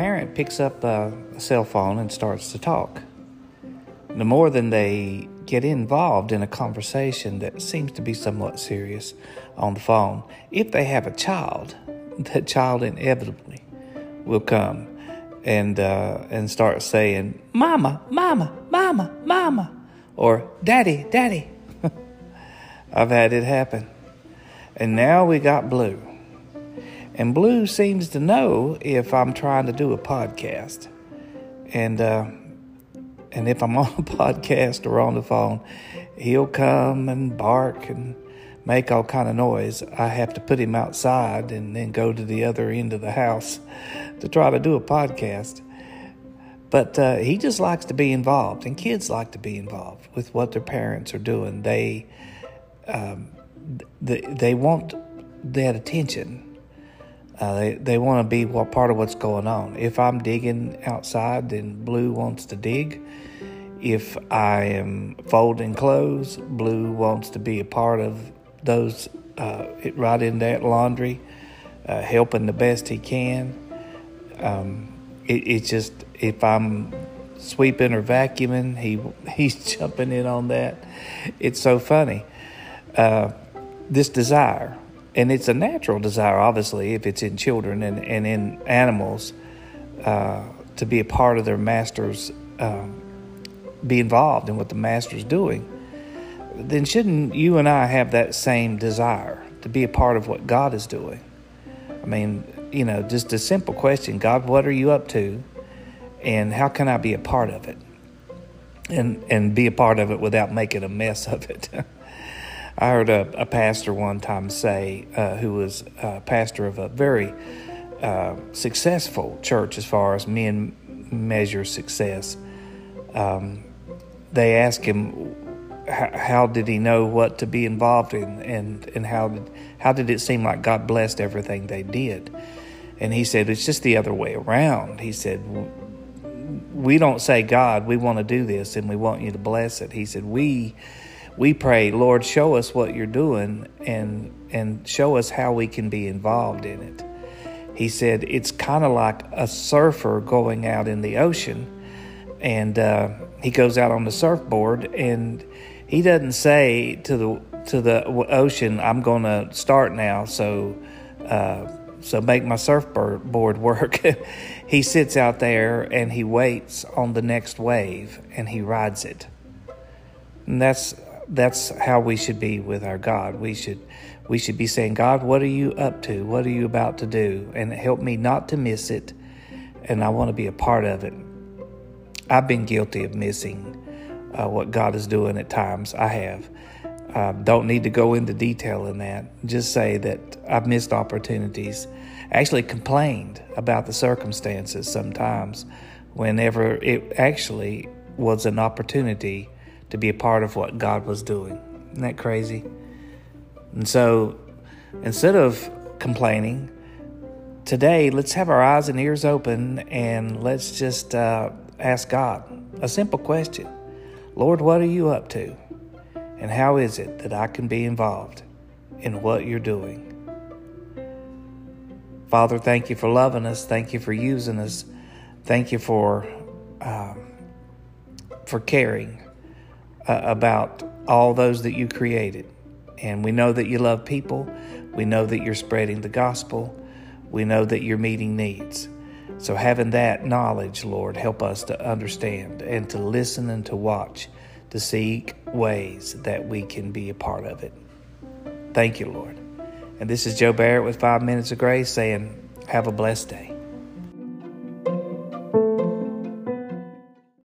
parent picks up a cell phone and starts to talk. The more than they get involved in a conversation that seems to be somewhat serious on the phone, if they have a child, that child inevitably will come and uh, and start saying, "Mama, mama, mama, mama," or "Daddy, daddy." I've had it happen, and now we got Blue, and Blue seems to know if I'm trying to do a podcast, and uh, and if I'm on a podcast or on the phone, he'll come and bark and make all kind of noise. I have to put him outside and then go to the other end of the house to try to do a podcast. But uh, he just likes to be involved, and kids like to be involved with what their parents are doing. They um, they, they want that attention. Uh, they they want to be what part of what's going on. If I'm digging outside, then Blue wants to dig. If I am folding clothes, Blue wants to be a part of those uh, right in that laundry, uh, helping the best he can. Um, it, it's just if I'm sweeping or vacuuming, he he's jumping in on that. It's so funny. Uh, this desire, and it's a natural desire, obviously, if it's in children and, and in animals, uh, to be a part of their master's, um, be involved in what the master's doing then shouldn't you and I have that same desire to be a part of what God is doing? I mean, you know, just a simple question God, what are you up to? And how can I be a part of it? And, and be a part of it without making a mess of it. I heard a, a, pastor one time say, uh, who was a pastor of a very uh, successful church as far as men measure success. Um, they asked him, how did he know what to be involved in and and how did how did it seem like God blessed everything they did? And he said it's just the other way around. He said we don't say God we want to do this and we want you to bless it he said we we pray Lord show us what you're doing and and show us how we can be involved in it he said it's kind of like a surfer going out in the ocean and uh, he goes out on the surfboard and he doesn't say to the to the ocean, "I'm going to start now." So, uh, so make my surfboard work. he sits out there and he waits on the next wave and he rides it. And that's that's how we should be with our God. We should we should be saying, God, what are you up to? What are you about to do? And help me not to miss it. And I want to be a part of it. I've been guilty of missing uh, what God is doing at times. I have. Uh, don't need to go into detail in that. Just say that I've missed opportunities. Actually, complained about the circumstances sometimes whenever it actually was an opportunity to be a part of what God was doing. Isn't that crazy? And so instead of complaining, today let's have our eyes and ears open and let's just uh, ask God a simple question Lord, what are you up to? And how is it that I can be involved in what you're doing? Father, thank you for loving us. Thank you for using us. Thank you for um, for caring uh, about all those that you created. And we know that you love people. We know that you're spreading the gospel. We know that you're meeting needs. So, having that knowledge, Lord, help us to understand and to listen and to watch, to seek ways that we can be a part of it. Thank you, Lord. And this is Joe Barrett with Five Minutes of Grace saying, Have a blessed day.